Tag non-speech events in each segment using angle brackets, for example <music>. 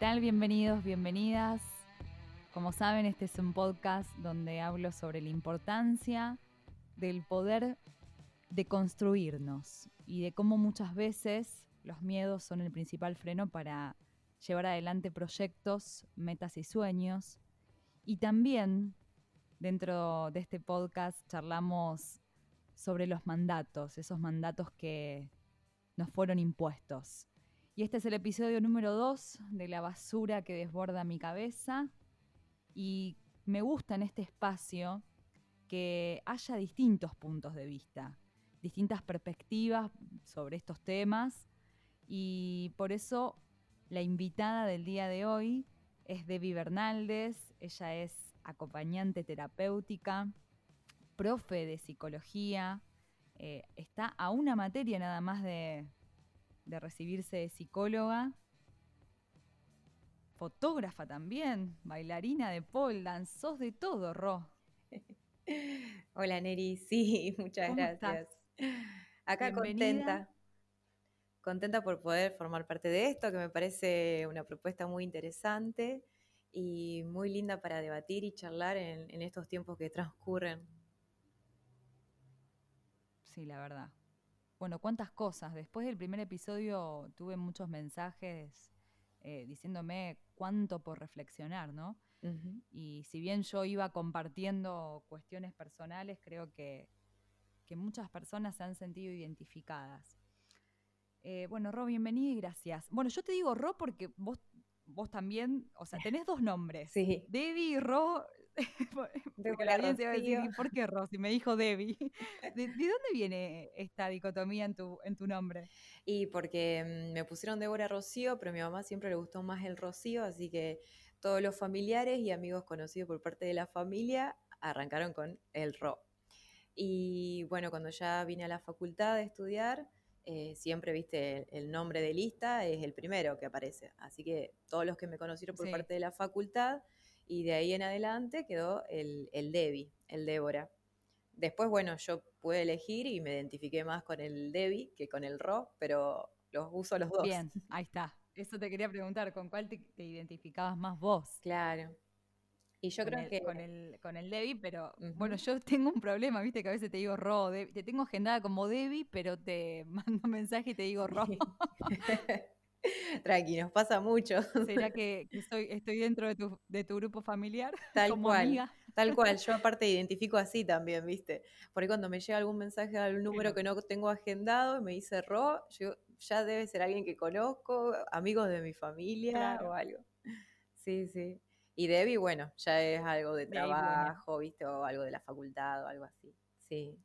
tal? Bienvenidos, bienvenidas. Como saben, este es un podcast donde hablo sobre la importancia del poder de construirnos y de cómo muchas veces los miedos son el principal freno para llevar adelante proyectos, metas y sueños. Y también dentro de este podcast charlamos sobre los mandatos, esos mandatos que nos fueron impuestos. Y este es el episodio número 2 de La basura que desborda mi cabeza. Y me gusta en este espacio que haya distintos puntos de vista, distintas perspectivas sobre estos temas. Y por eso la invitada del día de hoy es Debbie Bernaldez. Ella es acompañante terapéutica, profe de psicología. Eh, está a una materia nada más de, de recibirse de psicóloga. Fotógrafa también, bailarina de pole dance, sos de todo, Ro. <laughs> Hola Neri, sí, <laughs> muchas gracias. Acá contenta, contenta por poder formar parte de esto, que me parece una propuesta muy interesante y muy linda para debatir y charlar en, en estos tiempos que transcurren. Sí, la verdad. Bueno, cuántas cosas. Después del primer episodio tuve muchos mensajes eh, diciéndome cuánto por reflexionar, ¿no? Y si bien yo iba compartiendo cuestiones personales, creo que, que muchas personas se han sentido identificadas. Eh, bueno, Ro, bienvenida y gracias. Bueno, yo te digo Ro porque vos vos también, o sea, tenés dos nombres. Sí. Debbie y Ro. <laughs> Porque la audiencia va a decir, ¿por qué Ro? Si me dijo Debbie. <laughs> ¿De, dónde viene esta dicotomía en tu, en tu nombre? Y porque mm, me pusieron Débora Rocío, pero a mi mamá siempre le gustó más el Rocío, así que todos los familiares y amigos conocidos por parte de la familia arrancaron con el Ro. Y bueno, cuando ya vine a la facultad a estudiar, eh, siempre, viste, el, nombre de lista es el primero que aparece. Así que todos los que me conocieron por parte de la facultad y de ahí en adelante quedó el, el Debbie, el Débora. Después, bueno, yo pude elegir y me identifiqué más con el Debbie que con el Ro, pero los uso los dos. Bien, ahí está. Eso te quería preguntar, ¿con cuál te identificabas más vos? Claro. Y yo creo que. Con el, con el Debbie, pero bueno, yo tengo un problema, viste, que a veces te digo Ro, te tengo agendada como Debbie, pero te <laughs> mando un mensaje y te digo Ro. <laughs> <laughs> Tranqui, nos pasa mucho. ¿Será <laughs> que, estoy dentro de tu, de tu grupo familiar? <laughs> Tal cual. Tal cual. Yo aparte identifico así también, ¿viste? Porque cuando me llega algún mensaje al número que no tengo agendado y me dice Ro, yo ya debe ser alguien que conozco, amigos de mi familia o algo. Sí, sí. Y Debbie, bueno, ya es algo de trabajo, ¿viste? O algo de la facultad o algo así. Sí.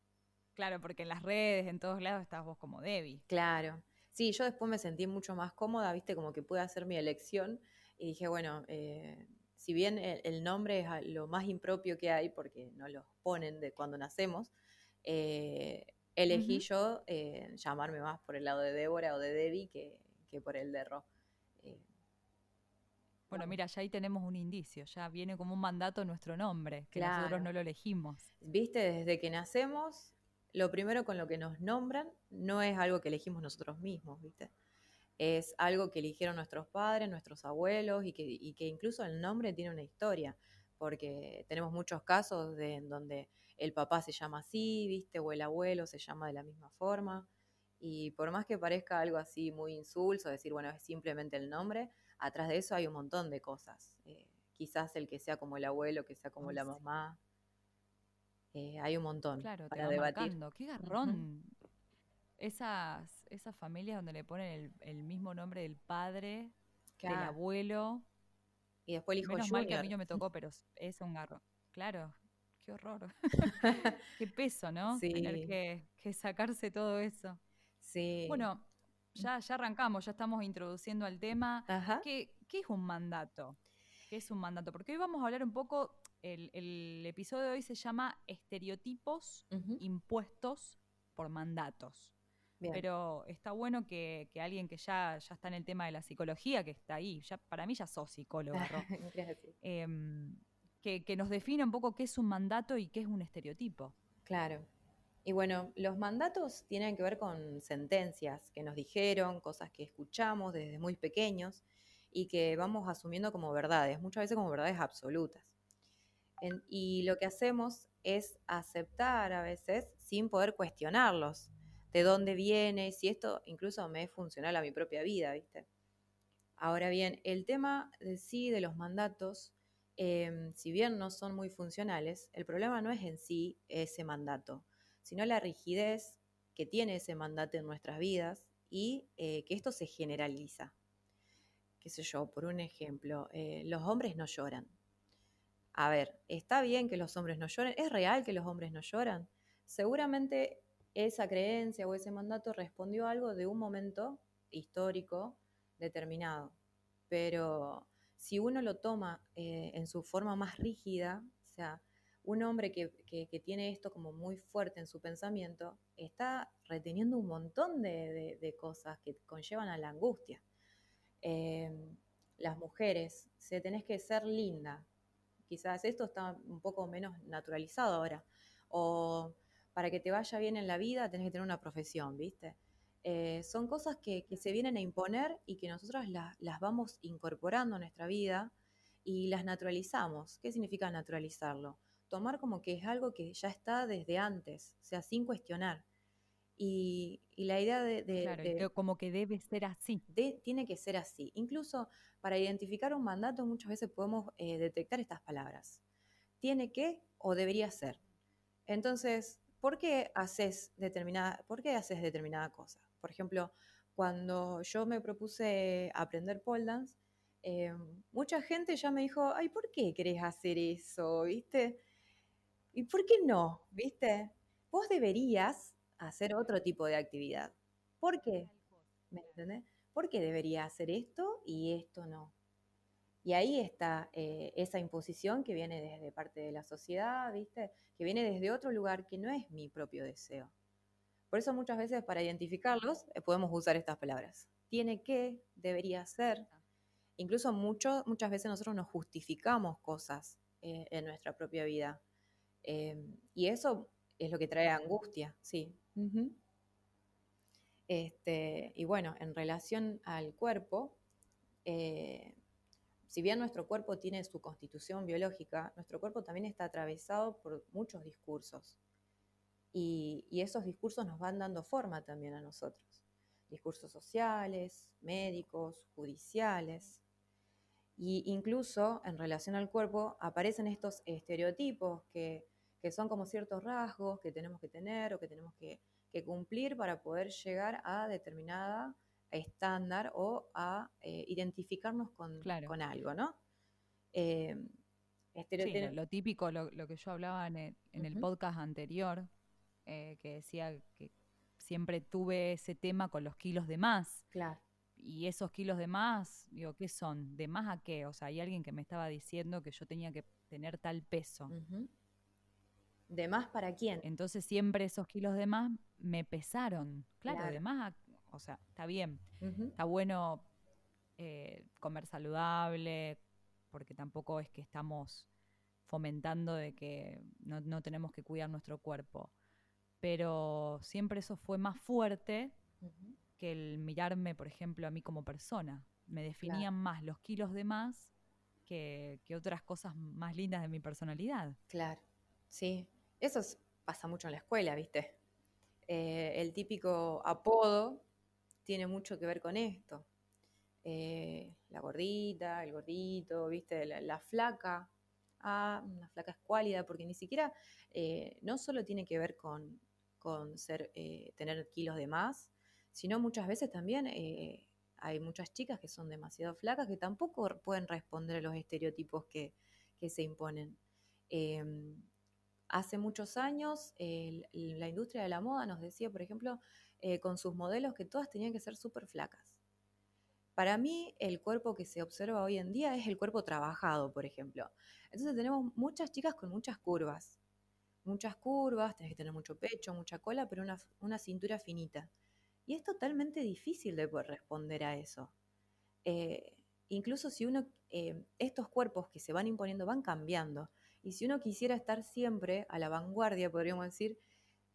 Claro, porque en las redes, en todos lados, estás vos como Debbie. Claro. Sí, yo después me sentí mucho más cómoda, ¿viste? Como que pude hacer mi elección. Y dije, bueno, eh, si bien el, nombre es lo más impropio que hay, porque no lo ponen de cuando nacemos, eh, elegí yo eh, llamarme más por el lado de Débora o de Debbie que, que por el de Ro. Bueno, mira, ya ahí tenemos un indicio, ya viene como un mandato nuestro nombre, que nosotros no lo elegimos. Viste, desde que nacemos, lo primero con lo que nos nombran no es algo que elegimos nosotros mismos, ¿viste? Es algo que eligieron nuestros padres, nuestros abuelos y que, y que incluso el nombre tiene una historia, porque tenemos muchos casos de en donde el papá se llama así, ¿viste? O el abuelo se llama de la misma forma. Y por más que parezca algo así muy insulso, decir, bueno, es simplemente el nombre, atrás de eso hay un montón de cosas. Eh, quizás el que sea como el abuelo, que sea como la mamá. Eh, hay un montón claro, para debatir. Qué garrón. esas, esas familias donde le ponen el, mismo nombre del padre, del abuelo. Y después el hijo Menos mal que a mí no me tocó, <laughs> pero es un garrón. Claro, qué horror. <laughs> qué peso, ¿no? Sí. Tener que, que sacarse todo eso. Sí. Bueno, ya, ya arrancamos, ya estamos introduciendo al tema. ¿Qué, es un mandato? ¿Qué es un mandato? Porque hoy vamos a hablar un poco, el, episodio de hoy se llama Estereotipos impuestos por mandatos. Pero está bueno que, alguien que ya, ya está en el tema de la psicología, que está ahí, ya para mí ya sos psicólogo, <laughs> que, que nos define un poco qué es un mandato y qué es un estereotipo. Claro. Y bueno, los mandatos tienen que ver con sentencias que nos dijeron, cosas que escuchamos desde muy pequeños y que vamos asumiendo como verdades, muchas veces como verdades absolutas. Y lo que hacemos es aceptar a veces sin poder cuestionarlos, de dónde viene, si esto incluso me es funcional a mi propia vida, ¿viste? Ahora bien, el tema de sí de los mandatos, em, si bien no son muy funcionales, el problema no es en sí ese mandato, sino la rigidez que tiene ese mandato en nuestras vidas y eh, que esto se generaliza. Qué sé yo, por un ejemplo, eh, los hombres no lloran. A ver, ¿está bien que los hombres no lloren? ¿Es real que los hombres no lloran? Seguramente esa creencia o ese mandato respondió a algo de un momento histórico determinado. Pero si uno lo toma eh, en su forma más rígida, o sea, un hombre que, tiene esto como muy fuerte en su pensamiento, está reteniendo un montón de, cosas que conllevan a la angustia. Em, las mujeres, se tenés que ser linda. Quizás esto está un poco menos naturalizado ahora. O para que te vaya bien en la vida tenés que tener una profesión, ¿viste? Eh, son cosas que, se vienen a imponer y que nosotros las vamos incorporando a nuestra vida y las naturalizamos. ¿Qué significa naturalizarlo? Tomar como que es algo que ya está desde antes, o sea, sin cuestionar. Y, la idea de... claro, como que debe ser así. tiene que ser así. Incluso para identificar un mandato muchas veces podemos eh, detectar estas palabras. Tiene que o debería ser. Entonces, ¿por qué haces determinada, por qué haces determinada cosa? Por ejemplo, cuando yo me propuse aprender pole dance, eh, mucha gente ya me dijo, ay, ¿por qué querés hacer eso? ¿Viste? ¿Y por qué no? ¿Viste? Vos deberías hacer otro tipo de actividad. ¿Por qué? ¿Me entendés? ¿Por qué debería hacer esto y esto no? Y ahí está eh, esa imposición que viene desde parte de la sociedad, ¿viste? Que viene desde otro lugar que no es mi propio deseo. Por eso muchas veces para identificarlos eh, podemos usar estas palabras. Tiene que, debería ser. Incluso mucho, muchas veces nosotros nos justificamos cosas eh, en nuestra propia vida. Em, y eso es lo que trae angustia, sí. Este, y bueno, en relación al cuerpo, si bien nuestro cuerpo tiene su constitución biológica, nuestro cuerpo también está atravesado por muchos discursos. Y, esos discursos nos van dando forma también a nosotros. Discursos sociales, médicos, judiciales. Y incluso en relación al cuerpo aparecen estos estereotipos que, son como ciertos rasgos que tenemos que tener o que tenemos que cumplir para poder llegar a determinada estándar o a eh, identificarnos con, con, algo, ¿no? Eh, lo, típico, lo, que yo hablaba en el, podcast anterior, eh, que decía que siempre tuve ese tema con los kilos de más. Claro. Y esos kilos de más, digo, ¿qué son? ¿De más a qué? O sea, hay alguien que me estaba diciendo que yo tenía que tener tal peso. ¿De más para quién? Entonces siempre esos kilos de más me pesaron. Claro, de más a o sea, está bien. Está bueno eh, comer saludable, porque tampoco es que estamos fomentando de que no, tenemos que cuidar nuestro cuerpo. Pero siempre eso fue más fuerte que el mirarme, por ejemplo, a mí como persona. Me definían más los kilos de más que, otras cosas más lindas de mi personalidad. Claro, sí. Eso pasa mucho en la escuela, ¿viste? Eh, el típico apodo tiene mucho que ver con esto. Eh, la gordita, el gordito, ¿viste? La, flaca. Ah, una flaca escuálida, porque ni siquiera, eh, no solo tiene que ver con, ser, eh, tener kilos de más, sino muchas veces también hay muchas chicas que son demasiado flacas que tampoco pueden responder a los estereotipos que, se imponen. Hace muchos años la industria de la moda nos decía, por ejemplo, eh, con sus modelos que todas tenían que ser súper flacas. Para mí, el cuerpo que se observa hoy en día es el cuerpo trabajado, por ejemplo. Entonces tenemos muchas chicas con muchas curvas. Muchas curvas, tenés que tener mucho pecho, mucha cola, pero una, cintura finita. Y es totalmente difícil de poder responder a eso. Eh, incluso si uno, eh, estos cuerpos que se van imponiendo van cambiando. Y si uno quisiera estar siempre a la vanguardia, podríamos decir,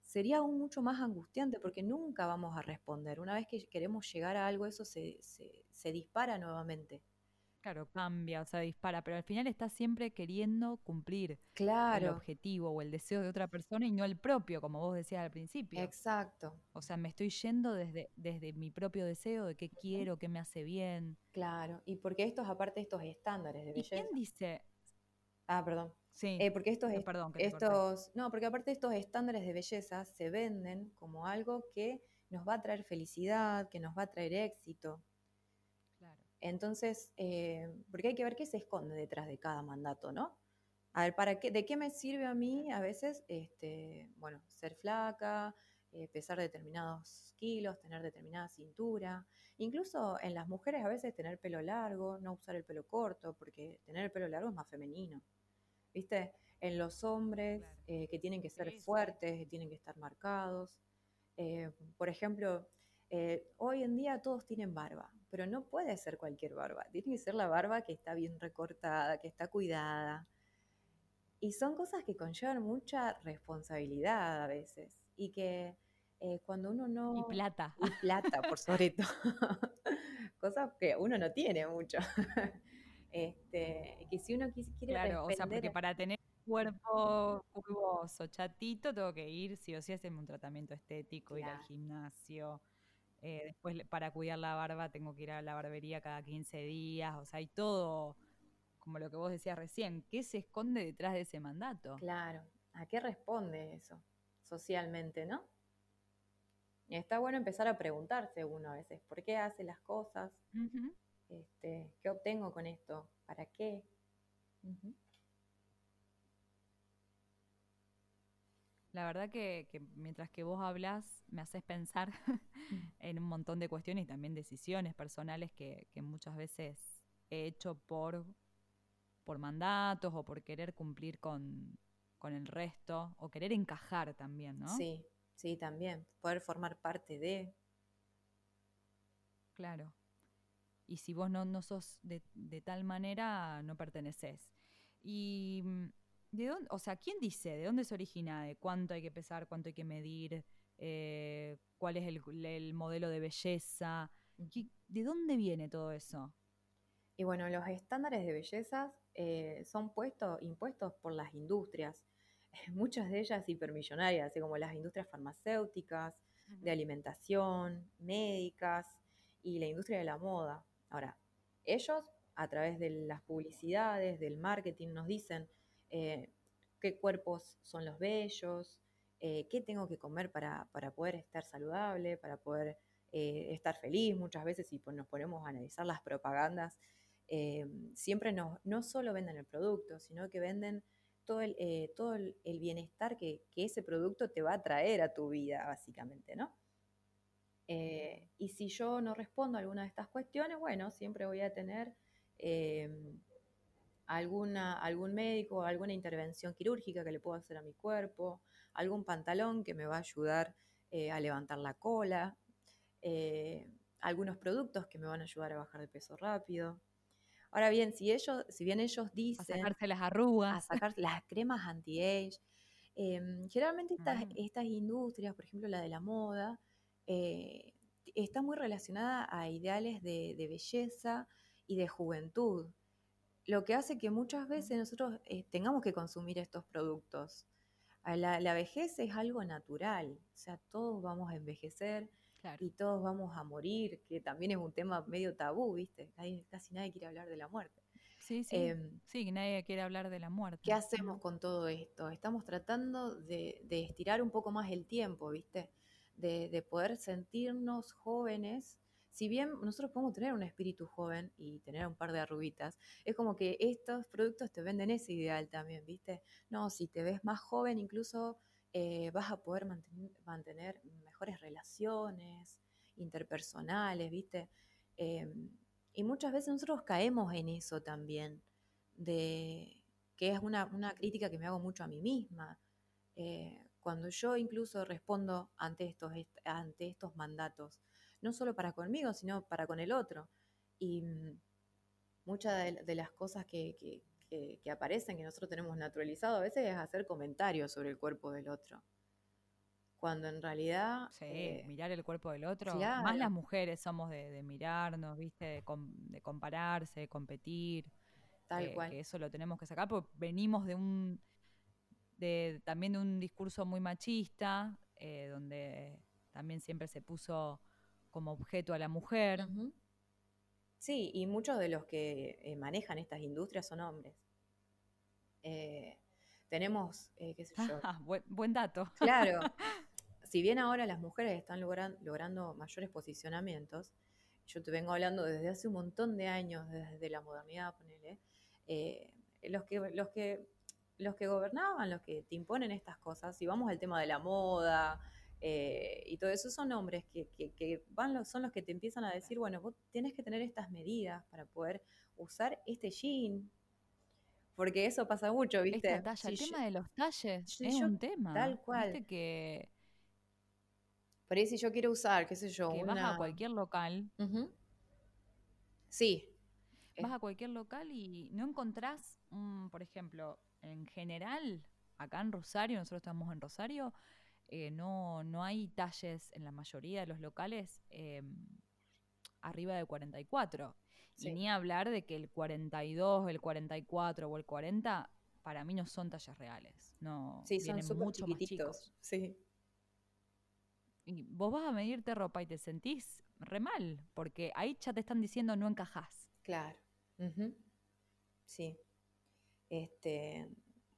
sería aún mucho más angustiante porque nunca vamos a responder. Una vez que queremos llegar a algo, eso se, dispara nuevamente. Claro, cambia, o sea, dispara, pero al final estás siempre queriendo cumplir el Claro, objetivo o el deseo de otra persona y no el propio, como vos decías al principio. exacto. O sea, me estoy yendo desde, desde mi propio deseo de qué quiero, qué me hace bien. Claro, y porque estos, aparte estos estándares de ¿Y quién belleza, dice? Ah, perdón, Sí, Eh, porque estos, eh, est- perdón estos, no, porque aparte estos estándares de belleza se venden como algo que nos va a traer felicidad, que nos va a traer éxito. Claro. Entonces, eh, porque hay que ver qué se esconde detrás de cada mandato, ¿no? A ver, ¿para qué, ¿de qué me sirve a mí a veces, este, bueno, ser flaca, eh, pesar determinados kilos, tener determinada cintura? Incluso en las mujeres a veces tener pelo largo, no usar el pelo corto, porque tener el pelo largo es más femenino. ¿Viste? En los hombres Claro. eh, que tienen que ser Sí, sí. fuertes, que tienen que estar marcados. Eh, por ejemplo, eh, hoy en día todos tienen barba, pero no puede ser cualquier barba. Tiene que ser la barba que está bien recortada, que está cuidada. Y son cosas que conllevan mucha responsabilidad a veces. Y que eh, cuando uno Y no... plata. Y plata, por sobre <laughs> todo. <laughs> Cosas que uno no tiene mucho. Este, que si uno quiere Claro, o sea, porque para tener un cuerpo curvoso, chatito, tengo que ir sí o sí a hacerme un tratamiento estético, ir al gimnasio. eh, después para cuidar la barba tengo que ir a la barbería cada 15 días. O sea, hay todo, como lo que vos decías recién, ¿qué se esconde detrás de ese mandato? Claro, ¿a qué responde eso socialmente, no? Y está bueno empezar a preguntarse uno a veces, ¿por qué hace las cosas? Ujú. Este, ¿Qué obtengo con esto? ¿Para qué? La verdad que, que mientras que vos hablas, me haces pensar <laughs> en un montón de cuestiones y también decisiones personales que, que muchas veces he hecho por, por mandatos o por querer cumplir con, con el resto o querer encajar también, ¿no? Sí, sí, también. Poder formar parte de... Claro. Y si vos no, no sos de, de tal manera, no perteneces. Y mm, de dónde, o sea, ¿quién dice? ¿De dónde se origina? ¿De cuánto hay que pesar? ¿Cuánto hay que medir? Eh, ¿Cuál es el, el modelo de belleza? ¿Qué- ¿De dónde viene todo eso? Y bueno, los estándares de belleza eh, son puestos, impuestos por las industrias, <laughs> muchas de ellas hipermillonarias, así como las industrias farmacéuticas, de alimentación, médicas y la industria de la moda. Ahora, ellos a través de las publicidades, del marketing, nos dicen eh, qué cuerpos son los bellos, eh, qué tengo que comer para, para poder estar saludable, para poder eh, estar feliz muchas veces y pues nos ponemos a analizar las propagandas. siempre no solo venden el producto, sino que venden todo el, todo bienestar que, que ese producto te va a traer a tu vida, básicamente, ¿no? Eh, y si yo no respondo a alguna de estas cuestiones, bueno, siempre voy a tener eh, alguna, algún médico, alguna intervención quirúrgica que le puedo hacer a mi cuerpo, algún pantalón que me va a ayudar eh, a levantar la cola, algunos productos que me van a ayudar a bajar de peso rápido. Ahora bien, si ellos, si bien ellos A dicen sacarse las a arrugas. sacar las cremas anti-age. Generalmente estas, Mm. estas industrias, por ejemplo la de la moda, eh, está muy relacionada a ideales de, de belleza y de juventud, lo que hace que muchas veces nosotros eh, tengamos que consumir estos productos. La, la vejez es algo natural, o sea, todos vamos a envejecer Claro. y todos vamos a morir, que también es un tema medio tabú, ¿viste? Nadie- casi nadie quiere hablar de la muerte. Sí, sí. Em, sí, nadie quiere hablar de la muerte. ¿Qué hacemos con todo esto? Estamos tratando de, de estirar un poco más el tiempo, ¿viste? De, de poder sentirnos jóvenes. Si bien nosotros podemos tener un espíritu joven y tener un par de arruguitas, es como que estos productos te venden ese ideal también, ¿viste? No, si te ves más joven, incluso eh, vas a poder manten- mantener mejores relaciones interpersonales, ¿viste? Em, y muchas veces nosotros caemos en eso también, de que es una, una crítica que me hago mucho a mí misma. Eh, cuando yo incluso respondo ante estos, est- ante estos mandatos, no solo para conmigo, sino para con el otro. Y mm, muchas de, de las cosas que, que- que- que aparecen, que nosotros tenemos naturalizado a veces, es hacer comentarios sobre el cuerpo del otro. cuando en realidad... Sí, eh, mirar el cuerpo del otro. claro. Más las mujeres somos de, de mirarnos, ¿viste? De, com- de compararse, de competir. tal que, cual. que eso lo tenemos que sacar porque venimos de un de también de un discurso muy machista eh, donde también siempre se puso como objeto a la mujer. Sí, y muchos de los que eh, manejan estas industrias son hombres. Eh, tenemos, qué sé yo, Ah, <laughs> buen, buen dato Claro, <laughs> si bien ahora las mujeres están logran- logrando mayores posicionamientos, yo te vengo hablando desde hace un montón de años, desde la modernidad, ponele, los, que, los, que, los que gobernaban, los que te imponen estas cosas, si vamos al tema de la moda eh, y todo eso, son hombres que, que- que van los, son los que te empiezan a decir, bueno, vos tienes que tener estas medidas para poder usar este jean. Porque eso pasa mucho, ¿viste? esta talla el yo- tema de los talles si es yo- un tema tal cual. viste que, Por ahí si yo quiero usar, qué sé yo, que una... vas a cualquier local. Sí. Vas a cualquier local y no encontrás por ejemplo en general acá en Rosario nosotros estamos en Rosario eh, no, no hay talles en la mayoría de los locales eh, arriba de 44. Sí. Y ni hablar de que el 42, el 44 o el 40 para mí no son talles reales. No, Sí, son vienen mucho más chiquititos. chicos. Sí. Y vos vas a medirte ropa y te sentís re mal, porque ahí ya te están diciendo no encajás. Claro. Sí. Este,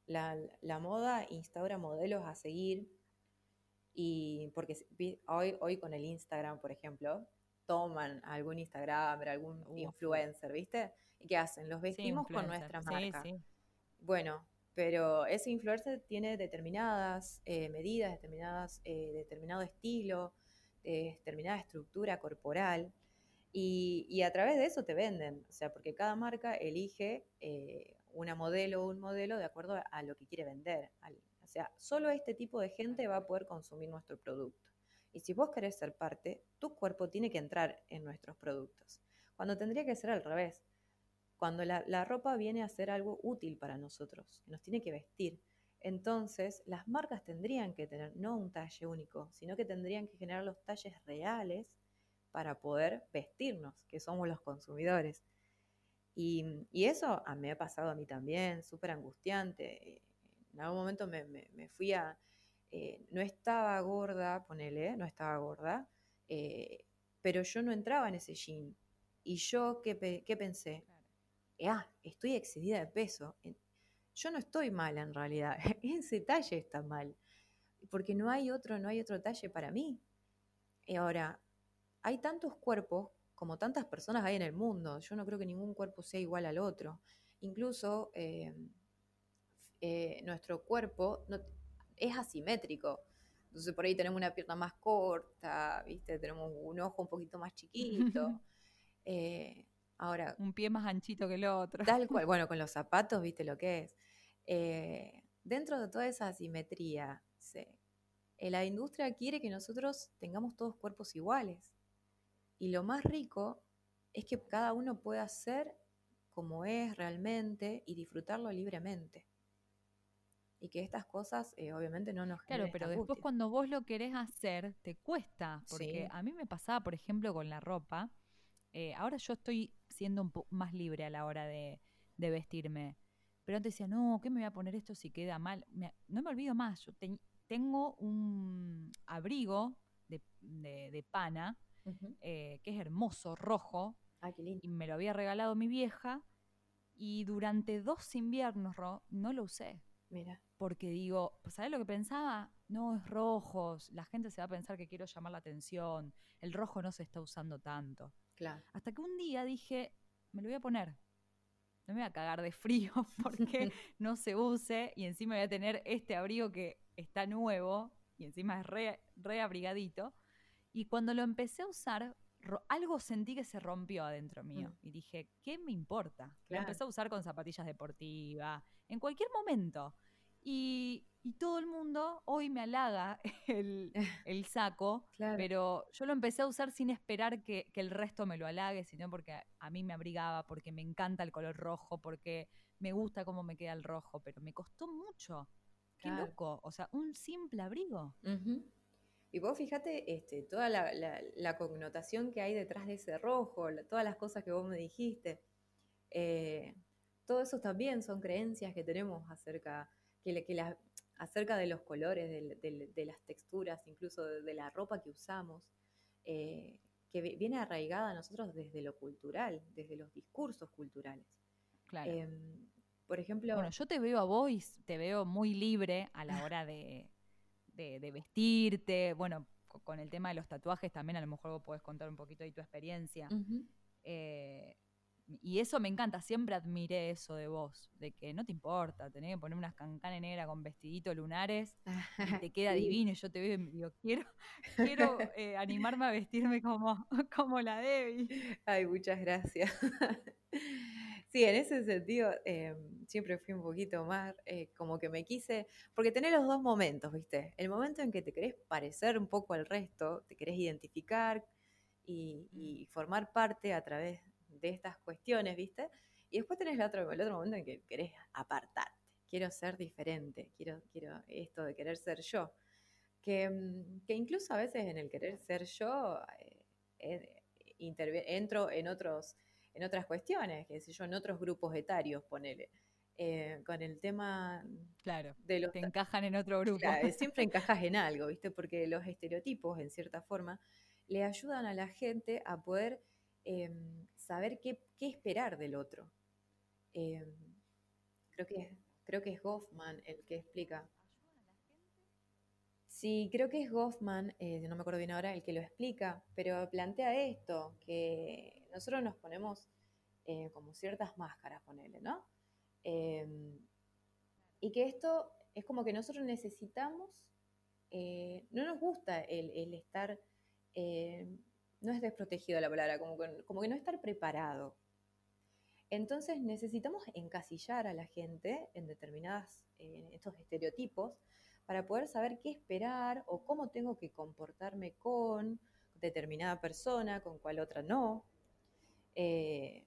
la, la moda instaura modelos a seguir y porque hoy, hoy con el Instagram, por ejemplo, toman algún Instagramer, algún Uf. influencer, ¿viste? ¿Y qué hacen? Los Sí, vestimos con nuestra Sí, marca. sí. Bueno, pero ese influencer tiene determinadas eh, medidas, determinadas, eh, determinado estilo, eh, determinada estructura corporal, y, y a través de eso te venden, o sea, porque cada marca elige una modelo o un modelo de acuerdo a, lo que quiere vender. o sea, solo este tipo de gente va a poder consumir nuestro producto. Y si vos querés ser parte, tu cuerpo tiene que entrar en nuestros productos, cuando tendría que ser al revés cuando la, la ropa viene a ser algo útil para nosotros, que nos tiene que vestir. Entonces, las marcas tendrían que tener no un talle único, sino que tendrían que generar los talles reales para poder vestirnos, que somos los consumidores. Y, y eso a- me ha pasado a mí también, súper angustiante. En algún momento me, me- me fui a... eh, no estaba gorda, ponele, no estaba gorda, eh, pero yo no entraba en ese jean. Y yo, ¿qué, pe- qué pensé? eh, ah, estoy excedida de peso. Yo no estoy mal en realidad, <laughs> ese talle está mal, porque no hay otro, no hay otro talle para mí. Y ahora, hay tantos cuerpos como tantas personas hay en el mundo. Yo no creo que ningún cuerpo sea igual al otro. Incluso eh, eh, nuestro cuerpo no- es asimétrico. Entonces por ahí tenemos una pierna más corta, ¿viste? Tenemos un ojo un poquito más chiquito. <laughs> Eh, ahora, Un pie más anchito que el otro. Tal cual, <laughs> bueno, con los zapatos, viste lo que es. Eh, dentro de toda esa asimetría, eh, la industria quiere que nosotros tengamos todos cuerpos iguales. Y lo más rico es que cada uno pueda ser como es realmente y disfrutarlo libremente. Y que estas cosas, eh, obviamente, no nos Claro, pero después cuando vos lo querés hacer, te cuesta. Porque Sí. a mí me pasaba, por ejemplo, con la ropa. eh, ahora yo estoy siendo un poco más libre a la hora de, de vestirme. Pero antes decía, no, ¿qué me voy a poner esto si queda mal? Me- no me olvido más. Yo te- tengo un abrigo de, de- de pana Eh, que es hermoso, rojo, Ah, qué lindo. y me lo había regalado mi vieja. Y durante dos inviernos Ro, no lo usé Mira, porque digo, ¿sabes lo que pensaba? No, es rojos, la gente se va a pensar que quiero llamar la atención, el rojo no se está usando tanto. claro. Hasta que un día dije, me lo voy a poner. No me voy a cagar de frío <laughs> porque <laughs> no se use y encima voy a tener este abrigo que está nuevo y encima es re, re abrigadito. Y cuando lo empecé a usar, algo sentí que se rompió adentro mío. Mm. Y dije, ¿qué me importa? Lo Claro. empecé a usar con zapatillas deportivas, en cualquier momento. Y, y todo el mundo hoy me halaga <laughs> el, <laughs> el saco, Claro. pero yo lo empecé a usar sin esperar que, que el resto me lo halague, sino porque a, mí me abrigaba, porque me encanta el color rojo, porque me gusta cómo me queda el rojo, pero me costó mucho. Qué Claro. loco. O sea, un simple abrigo. Ujú. Y vos fíjate este, toda la, connotación que hay detrás de ese rojo, todas las cosas que vos me dijiste. Eh, todo eso también son creencias que tenemos acerca, que, que acerca de los colores, de, las texturas, incluso de, la ropa que usamos, eh, que viene arraigada a nosotros desde lo cultural, desde los discursos culturales. Claro. Em, por ejemplo... Bueno, yo te veo a vos y te veo muy libre a la hora de, de, vestirte. Bueno, con el tema de los tatuajes también a lo mejor vos podés contar un poquito de tu experiencia. Eh, y eso me encanta, siempre admiré eso de vos, de que no te importa, tenés que poner unas cancanes negras con vestiditos lunares y te <laughs> queda divino. Y yo te veo y digo, quiero, quiero <laughs> eh, animarme a vestirme como, <laughs> como la Debbie. Ay, muchas gracias. Sí, en ese sentido em, siempre fui un poquito más eh, como que me quise, porque tenés los dos momentos, ¿viste? El momento en que te querés parecer un poco al resto, te querés identificar y, y formar parte a través de estas cuestiones, ¿viste? Y después tenés el otro, el otro momento en que querés apartarte, quiero ser diferente, quiero, quiero esto de querer ser yo. Que, mm, que incluso a veces en el querer ser yo eh, entro en otros en otras cuestiones, que sé yo, en otros grupos etarios, ponele. Eh, con el tema claro, de los... Te encajan en otro grupo. <laughs> siempre encajas en algo, ¿viste? Porque los estereotipos, en cierta forma, le ayudan a la gente a poder em, saber qué, esperar del otro. Em, creo, que, creo que es Goffman el que explica. Sí, creo que es Goffman, eh, no me acuerdo bien ahora, el que lo explica, pero plantea esto, que nosotros nos ponemos eh, como ciertas máscaras, ponele, ¿no? Em, y que esto es como que nosotros necesitamos, eh, no nos gusta el, estar, eh, no es desprotegido la palabra, como que, no estar preparado. Entonces necesitamos encasillar a la gente en determinados estos estereotipos para poder saber qué esperar o cómo tengo que comportarme con determinada persona, con cuál otra no. Eh,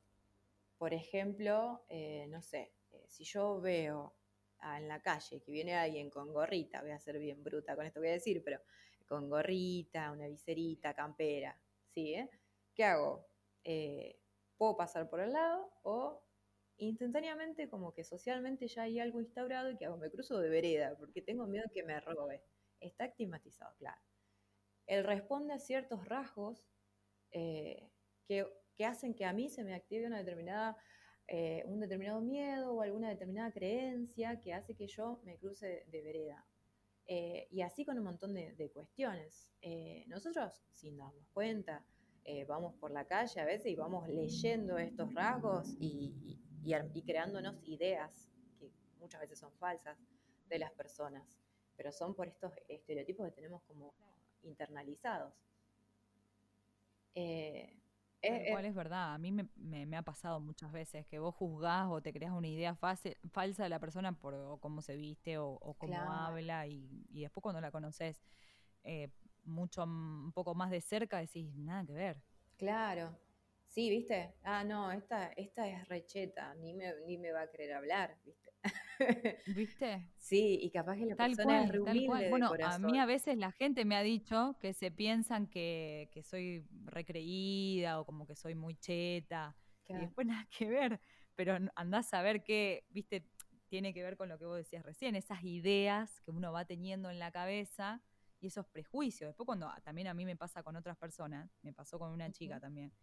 por ejemplo, eh, no sé, eh, si yo veo en la calle que viene alguien con gorrita, voy a ser bien bruta con esto que voy a decir, pero con gorrita, una viserita, campera, ¿sí? ¿Qué hago? puedo pasar por el lado o instantáneamente como que socialmente ya hay algo instaurado y que hago, me cruzo de vereda porque tengo miedo que me robe. Está estigmatizado, claro. Él responde a ciertos rasgos que que hacen que a mí se me active una determinada, eh, un determinado miedo o alguna determinada creencia que hace que yo me cruce de, vereda. Eh, y así con un montón de, cuestiones. Eh, nosotros, sin darnos cuenta, vamos por la calle a veces y vamos leyendo estos rasgos y, y creándonos ideas que muchas veces son falsas de las personas, pero son por estos estereotipos que tenemos como internalizados. Eh, cuál es verdad. A mí me, ha pasado muchas veces que vos juzgás o te creas una idea falsa de la persona por cómo se viste o, cómo habla y, después cuando la conoces eh, mucho, un poco más de cerca decís, nada que ver. Claro. Sí, ¿viste? Ah, no, esta, esta es recheta, ni me, ni me va a querer hablar, ¿viste? <laughs> ¿Viste? Sí, y capaz que la persona es Bueno, a mí a veces la gente me ha dicho que se piensan que, que soy recreída o como que soy muy cheta. Y después <laughs> nada que ver. Pero andás a ver qué, viste, tiene que ver con lo que vos decías recién, esas ideas que uno va teniendo en la cabeza y esos prejuicios. Después cuando también a mí me pasa con otras personas, me pasó con una chica también,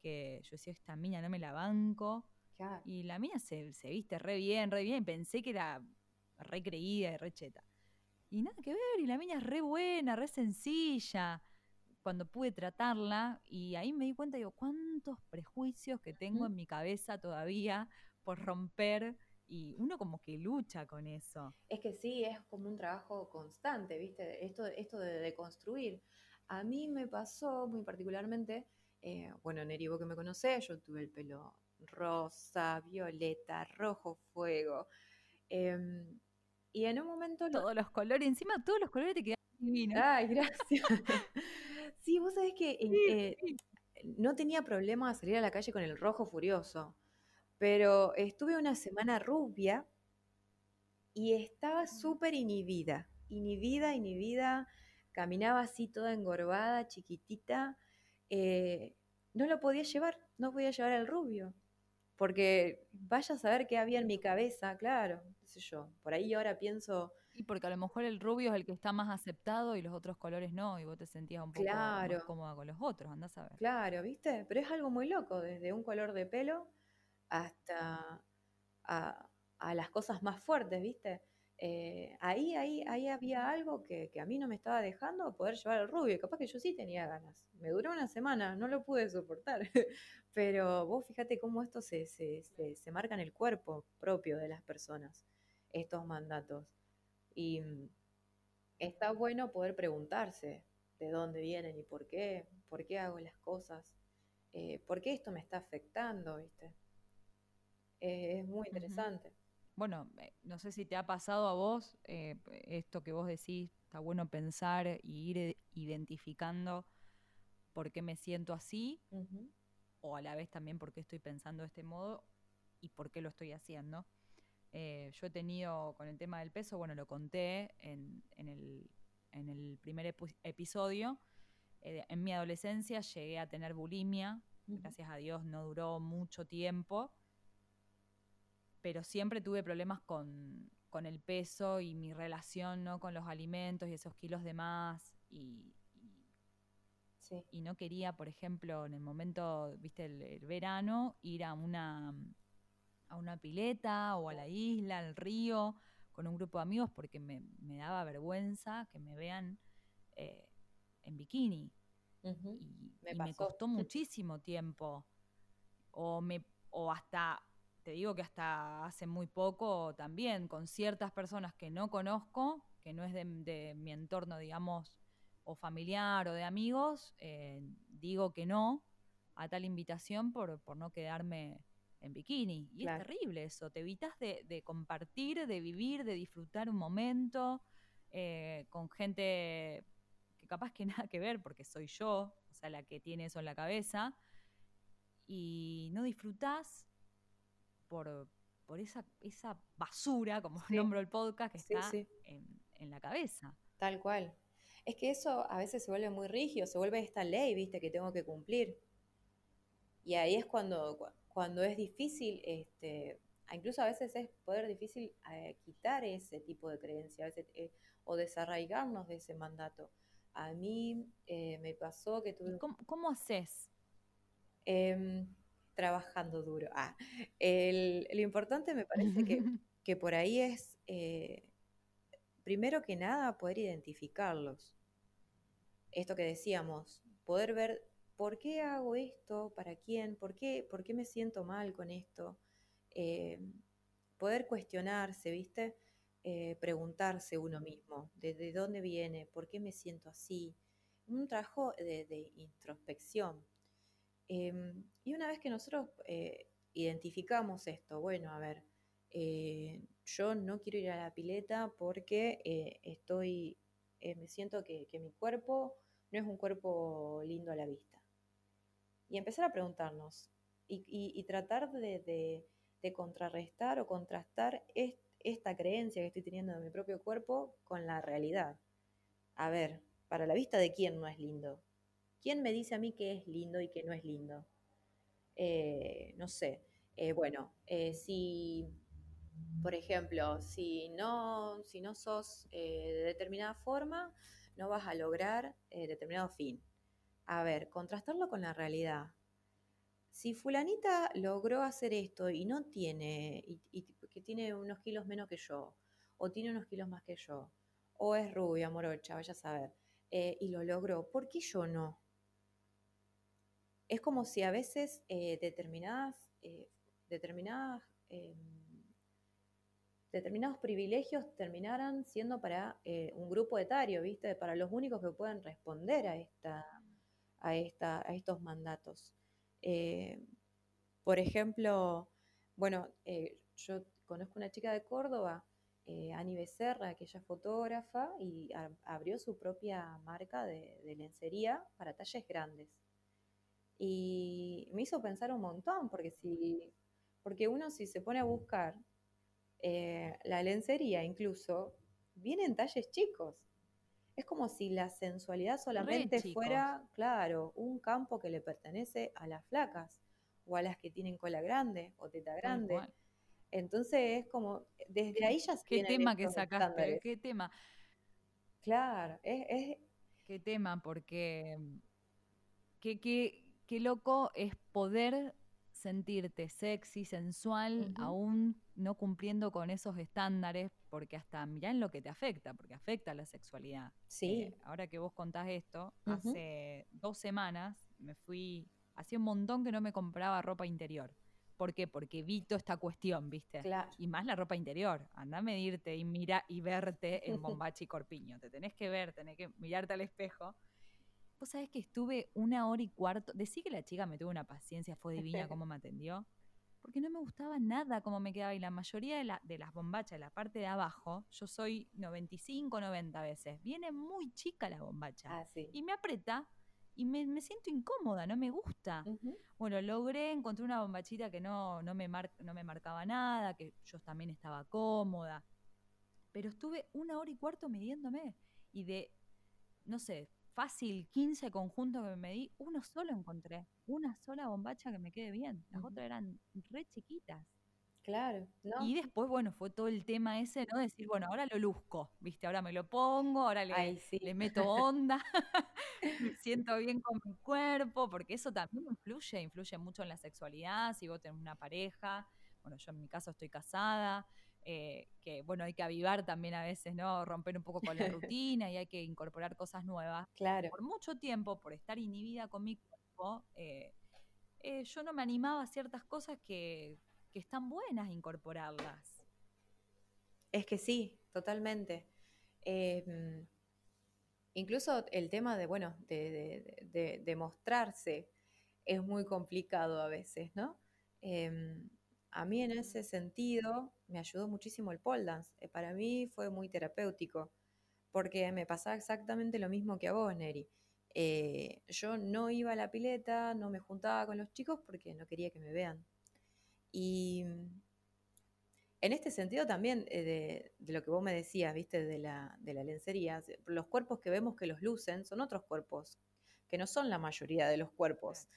que yo decía, esta mina no me la banco. Y la mina se, se, viste re bien, re bien. Pensé que era re creída y re cheta. Y nada que ver, y la mina es re buena, re sencilla. Cuando pude tratarla, y ahí me di cuenta, digo, cuántos prejuicios que tengo en mi cabeza todavía por romper. Y uno como que lucha con eso. Es que sí, es como un trabajo constante, ¿viste? Esto, esto de deconstruir. A mí me pasó muy particularmente eh, bueno, Neri, vos que me conocés, yo tuve el pelo rosa, violeta, rojo fuego. Em, y en un momento... Todos los colores, encima todos los colores te quedan divinos. Ay, gracias. <laughs> sí, vos sabés que eh, no tenía problema de salir a la calle con el rojo furioso, pero estuve una semana rubia y estaba súper inhibida, inhibida, inhibida caminaba así toda engorvada, chiquitita, eh, no lo podía llevar, no podía llevar el rubio. Porque vaya a saber qué había en mi cabeza, claro, qué sé yo. Por ahí ahora pienso. Y porque a lo mejor el rubio es el que está más aceptado y los otros colores no, y vos te sentías un poco más cómoda con los otros, andás a ver. Claro, ¿viste? Pero es algo muy loco, desde un color de pelo hasta a, a las cosas más fuertes, ¿viste? Eh, ahí, ahí, ahí había algo que, a mí no me estaba dejando poder llevar el rubio. Capaz que yo sí tenía ganas. Me duró una semana, no lo pude soportar. <laughs> Pero vos fíjate cómo esto se, se, se, marca en el cuerpo propio de las personas, estos mandatos. Y mm, está bueno poder preguntarse de dónde vienen y por qué, por qué hago las cosas, eh, por qué esto me está afectando, ¿viste? Eh, es muy interesante bueno, eh, no sé si te ha pasado a vos eh, esto que vos decís, está bueno pensar y ir identificando por qué me siento así, o a la vez también por qué estoy pensando de este modo y por qué lo estoy haciendo. Eh, yo he tenido con el tema del peso, bueno, lo conté en, el, primer episodio. en mi adolescencia llegué a tener bulimia, gracias a Dios no duró mucho tiempo pero siempre tuve problemas con, el peso y mi relación ¿no? con los alimentos y esos kilos de más. Y, y, no quería, por ejemplo, en el momento, viste, el, verano, ir a una, a una pileta o a la isla, al río, con un grupo de amigos porque me, daba vergüenza que me vean eh, en bikini. Y, me, me, costó muchísimo tiempo. O, me, o hasta te digo que hasta hace muy poco también, con ciertas personas que no conozco, que no es de, mi entorno, digamos, o familiar o de amigos, eh, digo que no a tal invitación por, no quedarme en bikini. Y es terrible eso, te evitas de, compartir, de vivir, de disfrutar un momento eh, con gente que capaz que <laughs> nada que ver, porque soy yo, o sea, la que tiene eso en la cabeza, y no disfrutás por, esa, esa basura, como nombro el podcast, que está En, la cabeza. Tal cual. Es que eso a veces se vuelve muy rígido, se vuelve esta ley, viste, que tengo que cumplir. Y ahí es cuando, cuando es difícil, este, incluso a veces es poder difícil eh, quitar ese tipo de creencia eh, o desarraigarnos de ese mandato. A mí eh, me pasó que tuve... ¿Cómo, cómo haces? Trabajando duro. Ah, lo importante me parece <laughs> que, por ahí es, eh, primero que nada, poder identificarlos. Esto que decíamos, poder ver por qué hago esto, para quién, por qué, por qué me siento mal con esto. Eh, poder cuestionarse, ¿viste? Eh, preguntarse uno mismo, ¿de, dónde viene? ¿Por qué me siento así? Un trabajo de introspección. Em, y una vez que nosotros eh, identificamos esto, bueno, a ver, eh, yo no quiero ir a la pileta porque eh, estoy, me siento que, mi cuerpo no es un cuerpo lindo a la vista. Y empezar a preguntarnos y, tratar de, contrarrestar o contrastar esta creencia que estoy teniendo de mi propio cuerpo con la realidad. A ver, para la vista de quién no es lindo, ¿Quién me dice a mí que es lindo y que no es lindo? Eh, no sé. Eh, bueno, eh, si, por ejemplo, si no, si no sos de determinada forma, no vas a lograr determinado fin. A ver, contrastarlo con la realidad. Si fulanita logró hacer esto y no tiene, y, que tiene unos kilos menos que yo, o tiene unos kilos más que yo, o es rubia, morocha, vaya a saber, y lo logró, ¿por qué yo no? Es como si a veces eh, determinadas, eh, determinadas, em, determinados privilegios terminaran siendo para eh, un grupo etario, ¿viste? Para los únicos que pueden responder a, esta, a, esta, a estos mandatos. por ejemplo, bueno, yo conozco una chica de Córdoba, Ani Becerra, que es fotógrafa y abrió su propia marca de lencería para talles grandes. Y me hizo pensar un montón, porque, si, porque uno si se pone a buscar eh, la lencería incluso, viene en talles chicos. es como si la sensualidad solamente fuera, claro, un campo que le pertenece a las flacas o a las que tienen cola grande o teta grande. Entonces es como, desde ahí ya se ¿Qué tema que sacaste? ¿Qué tema? Claro, es, Qué tema, porque qué, qué, qué loco es poder sentirte sexy, sensual, aún no cumpliendo con esos estándares, porque hasta mirá en lo que te afecta, porque afecta la sexualidad. Sí. Eh, ahora que vos contás esto, hace dos semanas me fui, hacía un montón que no me compraba ropa interior. ¿Por qué? Porque vi toda esta cuestión, ¿viste? Claro. Y más la ropa interior. Anda a medirte y mira y verte en <laughs> bombachi y corpiño. Te tenés que ver, tenés que mirarte al espejo Vos sabés que estuve una hora y cuarto. Decí que la chica me tuvo una paciencia, fue divina <laughs> cómo me atendió. Porque no me gustaba nada cómo me quedaba. Y la mayoría de, de las bombachas, de la parte de abajo, yo soy 95, 90 veces. Viene muy chica la bombacha. Ah, y me aprieta y me, siento incómoda, no me gusta. Bueno, logré, encontré una bombachita que no, no, me no me marcaba nada, que yo también estaba cómoda. Pero estuve una hora y cuarto midiéndome. Y de, no sé, fácil 15 conjuntos que me medí, uno solo encontré, una sola bombacha que me quede bien, las otras eran re chiquitas. Claro, ¿no? Y después, bueno, fue todo el tema ese, ¿no? Decir, bueno, ahora lo luzco, ¿viste? Ahora me lo pongo, ahora le, le meto onda, <laughs> me siento bien con mi cuerpo, porque eso también influye, influye mucho en la sexualidad, si vos tenés una pareja, bueno, yo en mi caso estoy casada, eh, que bueno, hay que avivar también a veces, ¿no? Romper un poco con la <laughs> rutina y hay que incorporar cosas nuevas. Claro. Por mucho tiempo, por estar inhibida con mi cuerpo, eh, eh, yo no me animaba a ciertas cosas que, están buenas incorporarlas. Es que sí, totalmente. Em, incluso el tema de, bueno, de, de, mostrarse es muy complicado a veces, ¿no? A mí en ese sentido me ayudó muchísimo el pole dance. Eh, para mí fue muy terapéutico, porque me pasaba exactamente lo mismo que a vos, Neri. Eh, yo no iba a la pileta, no me juntaba con los chicos porque no quería que me vean. Y en este sentido también eh, de, lo que vos me decías, viste, de la, de la lencería, los cuerpos que vemos que los lucen son otros cuerpos, que no son la mayoría de los cuerpos.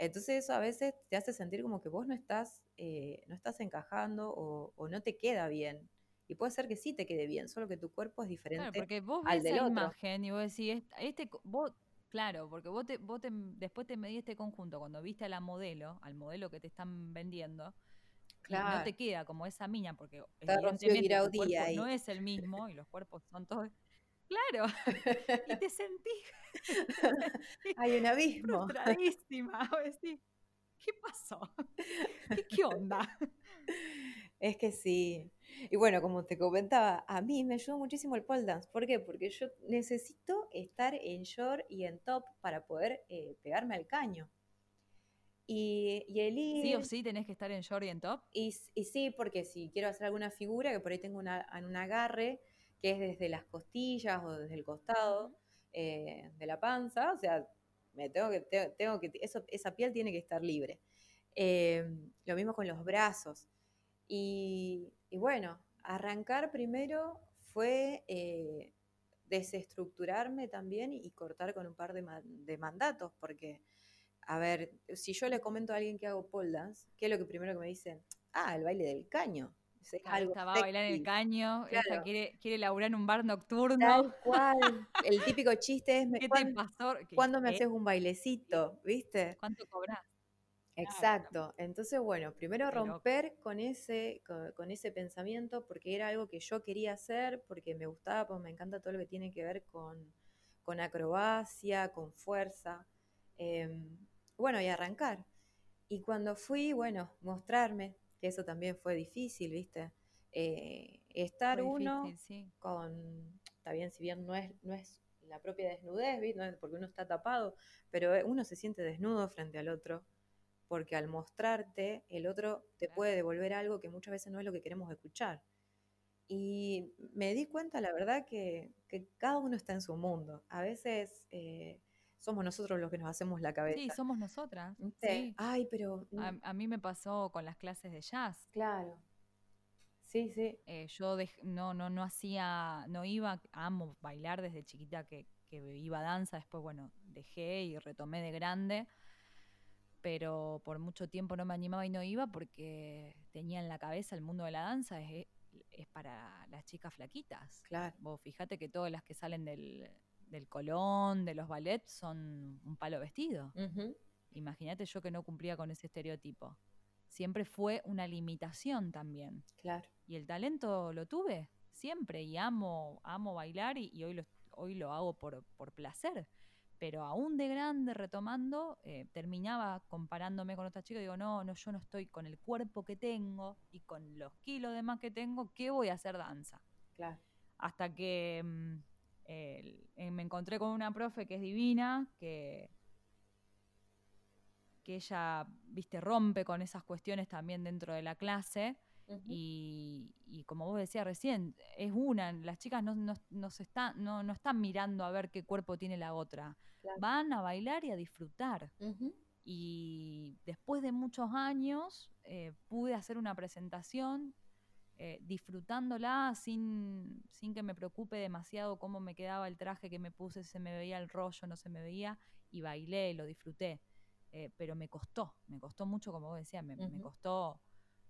Entonces eso a veces te hace sentir como que vos no estás, eh, no estás encajando o, no te queda bien. Y puede ser que sí te quede bien, solo que tu cuerpo es diferente claro, porque vos ves la imagen y vos decís, este, vos, claro, porque vos, te, vos después te medí este conjunto, cuando viste a la modelo, al modelo que te están vendiendo, claro. no te queda como esa miña, porque evidentemente tu cuerpo no es el mismo y los cuerpos son todos Claro, <laughs> y te sentí. <laughs> Hay un abismo. Frustradísima. <laughs> ¿qué pasó? ¿Qué, onda? Es que sí. Y bueno, como te comentaba, a mí me ayudó muchísimo el pole dance. ¿Por qué? Porque yo necesito estar en short y en top para poder eh, pegarme al caño. Y, el ir, Sí o sí tenés que estar en short y en top. Y, y sí, porque si quiero hacer alguna figura, que por ahí tengo una, un agarre, que es desde las costillas o desde el costado eh, de la panza, o sea, me tengo que, tengo que eso, esa piel tiene que estar libre. Eh, lo mismo con los brazos. Y, bueno, arrancar primero fue eh, desestructurarme también y, cortar con un par de, de, mandatos, porque, a ver, si yo le comento a alguien que hago pole dance, ¿qué es lo que primero que me dicen? Ah, el baile del caño. Esta va a bailar en el caño, esta quiere, quiere laburar en un bar nocturno. Tal <laughs> cual. El típico chiste es, ¿Qué te pasó? ¿cuándo me haces un bailecito? ¿Viste? ¿Cuánto cobras? Exacto. Entonces, bueno, primero romper con ese, con, ese pensamiento porque era algo que yo quería hacer, porque me gustaba, porque me encanta todo lo que tiene que ver con, con acrobacia, con fuerza. Em, bueno, y arrancar. Y cuando fui, bueno, mostrarme, que eso también fue difícil, ¿viste? Eh, estar uno con, está bien, si bien no es, no es la propia desnudez, ¿viste? porque uno está tapado, pero eh, uno se siente desnudo frente al otro, porque al mostrarte, el otro te puede devolver algo que muchas veces no es lo que queremos escuchar. Y me di cuenta, la verdad, que, cada uno está en su mundo. A veces eh, somos nosotros los que nos hacemos la cabeza. Sí, somos nosotras. Sí. Ay, pero... A, mí me pasó con las clases de jazz. Claro. Sí, sí. Eh, yo no, no, no hacía, no iba, amo bailar desde chiquita que, que iba a danza, después, bueno, dejé y retomé de grande, pero por mucho tiempo no me animaba y no iba porque tenía en la cabeza el mundo de la danza es, es para las chicas flaquitas. Claro. Vos fíjate que todas las que salen del, del Colón, de los ballets, son un palo vestido. Imagínate yo que no cumplía con ese estereotipo. Siempre fue una limitación también. Claro. Y el talento lo tuve siempre y amo, amo bailar y, hoy, lo, hoy lo hago por, por placer. Pero aún de grande, retomando, eh, terminaba comparándome con otra chica y digo, no, no, yo no estoy con el cuerpo que tengo y con los kilos de más que tengo, ¿qué voy a hacer danza? Claro. Hasta que mm, eh, me encontré con una profe que es divina, que, que ella, viste, rompe con esas cuestiones también dentro de la clase. y, como vos decías recién, es una, las chicas no, no, no, se no, no están mirando a ver qué cuerpo tiene la otra, van a bailar y a disfrutar. Y después de muchos años eh, pude hacer una presentación eh, disfrutándola sin, sin que me preocupe demasiado cómo me quedaba el traje que me puse, se me veía el rollo, no se me veía, y bailé, lo disfruté. Eh, pero me costó, me costó mucho, como vos decías, me, costó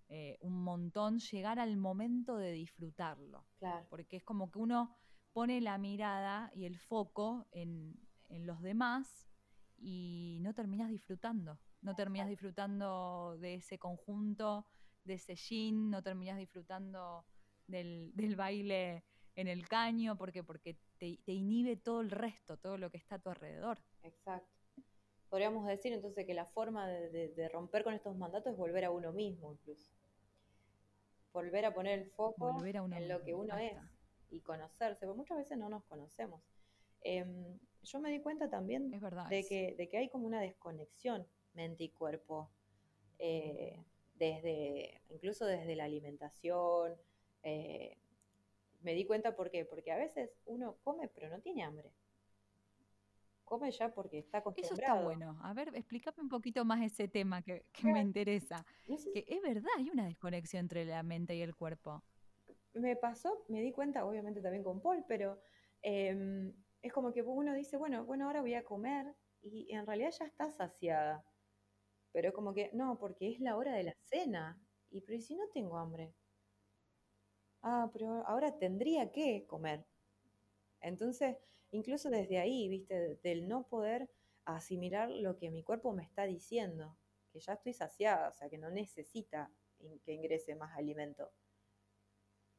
eh, un montón llegar al momento de disfrutarlo. Claro. Porque es como que uno pone la mirada y el foco en, en los demás y no terminas disfrutando. No terminas disfrutando de ese conjunto, de ese jean, no terminas disfrutando del, baile en el caño, porque porque te, inhibe todo el resto, todo lo que está a tu alrededor. Exacto. Podríamos decir entonces que la forma de, romper con estos mandatos es volver a uno mismo incluso. Volver a poner el foco en lo que uno es y conocerse, porque muchas veces no nos conocemos. Em, yo me di cuenta también de, que, de que hay como una desconexión mente y cuerpo. Eh, desde, incluso desde la alimentación. Eh, me di cuenta por qué, porque a veces uno come pero no tiene hambre. Come ya porque está acostumbrado. Eso está bueno. A ver, explícame un poquito más ese tema que, me interesa. Que es verdad, hay una desconexión entre la mente y el cuerpo. Me pasó, me di cuenta, obviamente también con Paul, pero em, es como que uno dice, bueno, bueno, ahora voy a comer y en realidad ya está saciada. Pero como que, no, porque es la hora de la cena. Y pero si no tengo hambre? Ah, pero ahora tendría que comer. Entonces, incluso desde ahí, viste, del no poder asimilar lo que mi cuerpo me está diciendo, que ya estoy saciada, o sea, que no necesita que ingrese más alimento.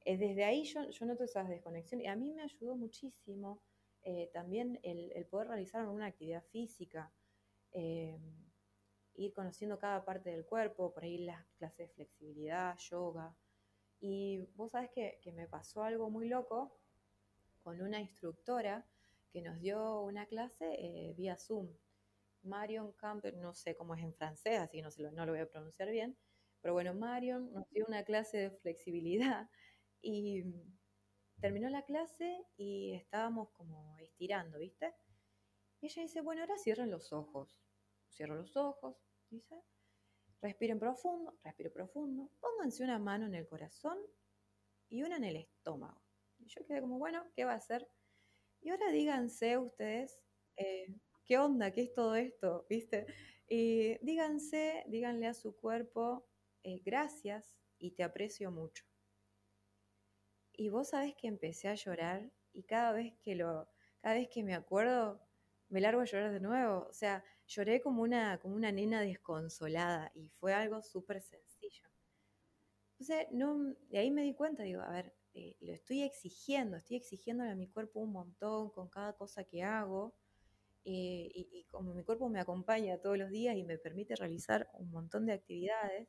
Es desde ahí yo, yo noto esas desconexiones y a mí me ayudó muchísimo eh, también el, poder realizar una actividad física. Eh, ir conociendo cada parte del cuerpo, por ahí las clases de flexibilidad, yoga. Y vos sabés que, me pasó algo muy loco con una instructora que nos dio una clase eh, vía Zoom. Marion Camper, no sé cómo es en francés, así que no, lo, no lo voy a pronunciar bien, pero bueno, Marion nos dio una clase de flexibilidad <laughs> y terminó la clase y estábamos como estirando, ¿viste? Y ella dice, bueno, ahora cierren los ojos. Cierro los ojos, dice. Respiren profundo, respiro profundo. Pónganse una mano en el corazón y una en el estómago. Y yo quedé como, bueno, ¿qué va a hacer? Y ahora díganse ustedes, eh, ¿qué onda? ¿Qué es todo esto? ¿Viste? Y díganse, díganle a su cuerpo, eh, gracias y te aprecio mucho. Y vos sabés que empecé a llorar y cada vez que lo, cada vez que me acuerdo, me largo a llorar de nuevo. O sea, lloré como una, como una nena desconsolada y fue algo súper sencillo. Entonces, no, de ahí me di cuenta, digo, a ver, eh, lo estoy exigiendo, estoy exigiéndole a mi cuerpo un montón con cada cosa que hago. Eh, y, y, como mi cuerpo me acompaña todos los días y me permite realizar un montón de actividades,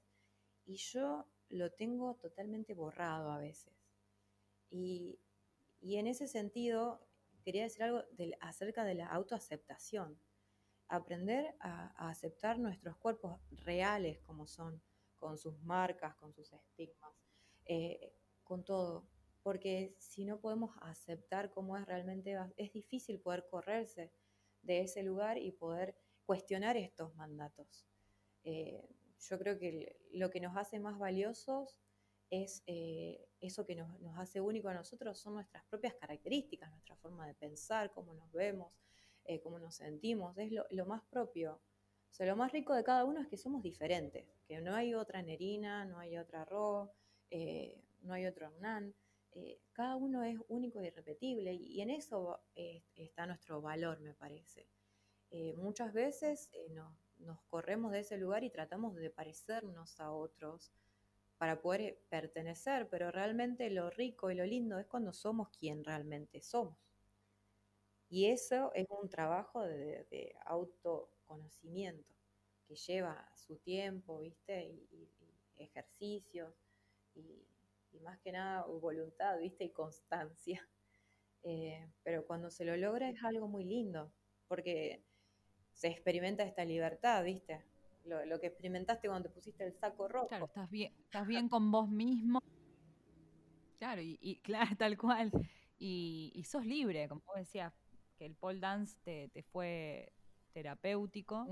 y yo lo tengo totalmente borrado a veces. Y, y en ese sentido, quería decir algo acerca de la autoaceptación. Aprender a, aceptar nuestros cuerpos reales como son, con sus marcas, con sus estigmas, eh, con todo. Porque si no podemos aceptar cómo es realmente, es difícil poder correrse de ese lugar y poder cuestionar estos mandatos. Eh, yo creo que lo que nos hace más valiosos es eh, eso que nos, hace único a nosotros, son nuestras propias características, nuestra forma de pensar, cómo nos vemos, eh, cómo nos sentimos, es lo, más propio. O sea, lo más rico de cada uno es que somos diferentes, que no hay otra Nerina, no hay otra Ro, eh, no hay otro Hernán. cada uno es único y irrepetible y, en eso está nuestro valor, me parece. muchas veces nos, nos corremos de ese lugar y tratamos de parecernos a otros para poder pertenecer, pero realmente lo rico y lo lindo es cuando somos quien realmente somos. Y eso es un trabajo de, autoconocimiento que lleva su tiempo, ¿viste? Y, ejercicios y, más que nada voluntad, ¿viste? Y constancia. <laughs> Eh, pero cuando se lo logra es algo muy lindo, porque se experimenta esta libertad, ¿viste? lo, que experimentaste cuando te pusiste el saco rojo. Claro, estás bien, estás bien con vos mismo. Claro, y, <laughs> claro, tal cual. Y, sos libre, como vos decías, que el pole dance te, fue terapéutico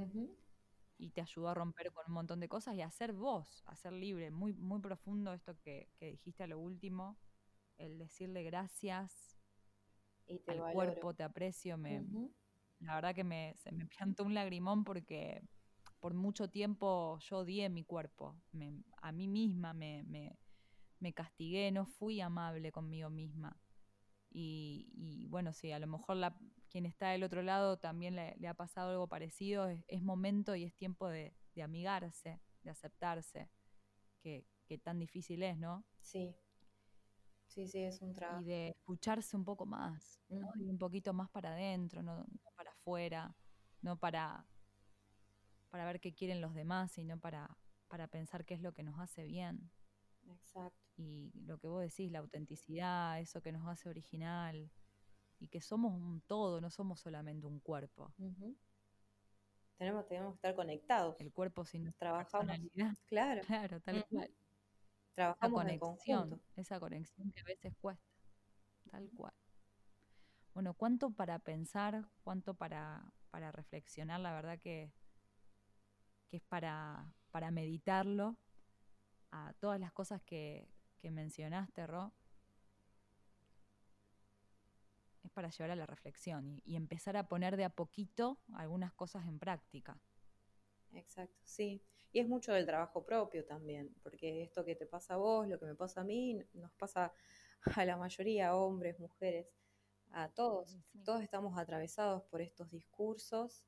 y te ayudó a romper con un montón de cosas y a ser vos, a ser libre. Muy, muy profundo esto que, dijiste a lo último, el decirle gracias al cuerpo, te aprecio. Me, La verdad que me, se me piantó un lagrimón porque por mucho tiempo yo odié mi cuerpo, a mí misma me, me, castigué, no fui amable conmigo misma. Y, bueno, sí, a lo mejor la, quien está del otro lado también le, ha pasado algo parecido, es, momento y es tiempo de, amigarse, de aceptarse, que, tan difícil es, ¿no? Sí, sí, sí, es un trabajo. Y de escucharse un poco más, y un poquito más para adentro, no para afuera, no para para ver qué quieren los demás, sino para, para pensar qué es lo que nos hace bien. Exacto. Y lo que vos decís, la autenticidad, eso que nos hace original, y que somos un todo, no somos solamente un cuerpo. tenemos, tenemos que estar conectados. El cuerpo sin trabajamos. <laughs> Claro. Claro, tal cual. Trabajamos esa conexión, esa conexión que a veces cuesta. Tal cual. Bueno, cuánto para pensar, cuánto para, para reflexionar, la verdad que que es para, para meditarlo, a todas las cosas que, mencionaste, Ro, es para llevar a la reflexión y, empezar a poner de a poquito algunas cosas en práctica. Exacto, sí. Y es mucho del trabajo propio también, porque esto que te pasa a vos, lo que me pasa a mí, nos pasa a la mayoría, hombres, mujeres, a todos. Todos estamos atravesados por estos discursos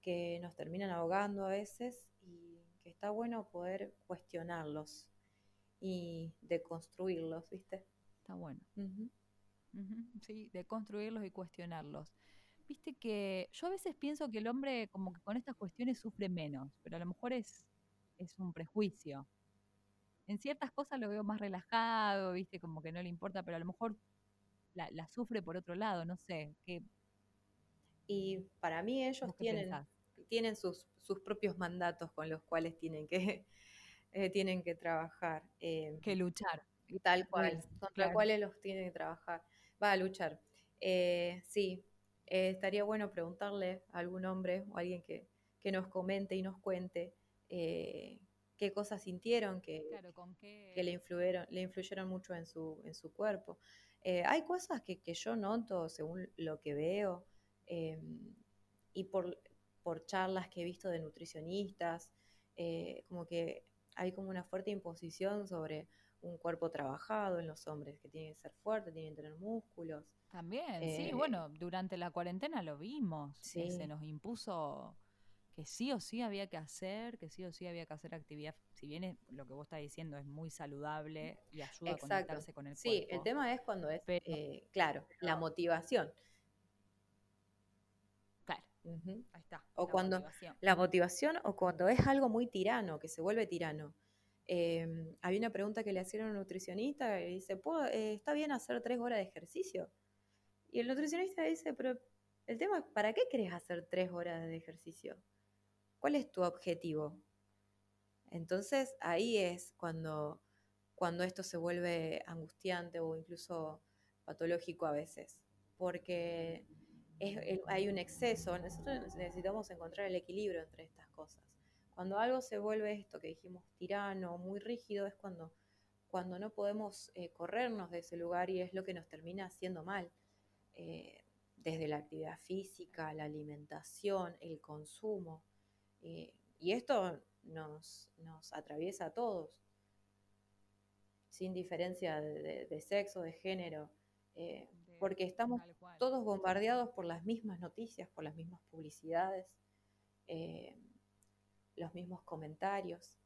que nos terminan ahogando a veces y que está bueno poder cuestionarlos y deconstruirlos, ¿viste? Está bueno. Sí, deconstruirlos y cuestionarlos. Viste que yo a veces pienso que el hombre como que con estas cuestiones sufre menos, pero a lo mejor es, es un prejuicio. En ciertas cosas lo veo más relajado, viste, como que no le importa, pero a lo mejor la, la sufre por otro lado, no sé. ¿qué, y para mí ellos tienen, tienen sus, sus, propios mandatos con los cuales tienen que, <laughs> eh, tienen que trabajar. Eh, que luchar. Tal cual, contra los cuales los tienen que trabajar. Va a luchar. Eh, sí, estaría bueno preguntarle a algún hombre o alguien que, que nos comente y nos cuente qué cosas sintieron que, que le, influyeron, le influyeron mucho en su, en su cuerpo. hay cosas que, que, yo noto según lo que veo y por, por charlas que he visto de nutricionistas, eh, como que hay como una fuerte imposición sobre un cuerpo trabajado en los hombres, que tienen que ser fuertes, tienen que tener músculos. También, sí, eh, bueno, durante la cuarentena lo vimos, sí. se nos impuso que sí o sí había que hacer, que sí o sí había que hacer actividad, si bien lo que vos estás diciendo es muy saludable y ayuda a conectarse con el cuerpo. Sí, el tema es cuando es, eh, claro, la motivación. Ahí está. O cuando la motivación o cuando es algo muy tirano, que se vuelve tirano. Eh, había una pregunta que le hicieron a un nutricionista y dice, eh, ¿está bien hacer tres horas de ejercicio? Y el nutricionista dice, pero el tema es, ¿para qué querés hacer tres horas de ejercicio? ¿Cuál es tu objetivo? Entonces ahí es cuando, cuando esto se vuelve angustiante o incluso patológico a veces. Porque hay un exceso. Nosotros necesitamos encontrar el equilibrio entre estas cosas. Cuando algo se vuelve esto que dijimos tirano, muy rígido, es cuando, cuando no podemos eh, corrernos de ese lugar y es lo que nos termina haciendo mal. Eh, desde la actividad física, la alimentación, el consumo. Eh, y esto nos, nos, atraviesa a todos, sin diferencia de, sexo, de género, porque estamos todos bombardeados por las mismas noticias, por las mismas publicidades, los mismos comentarios.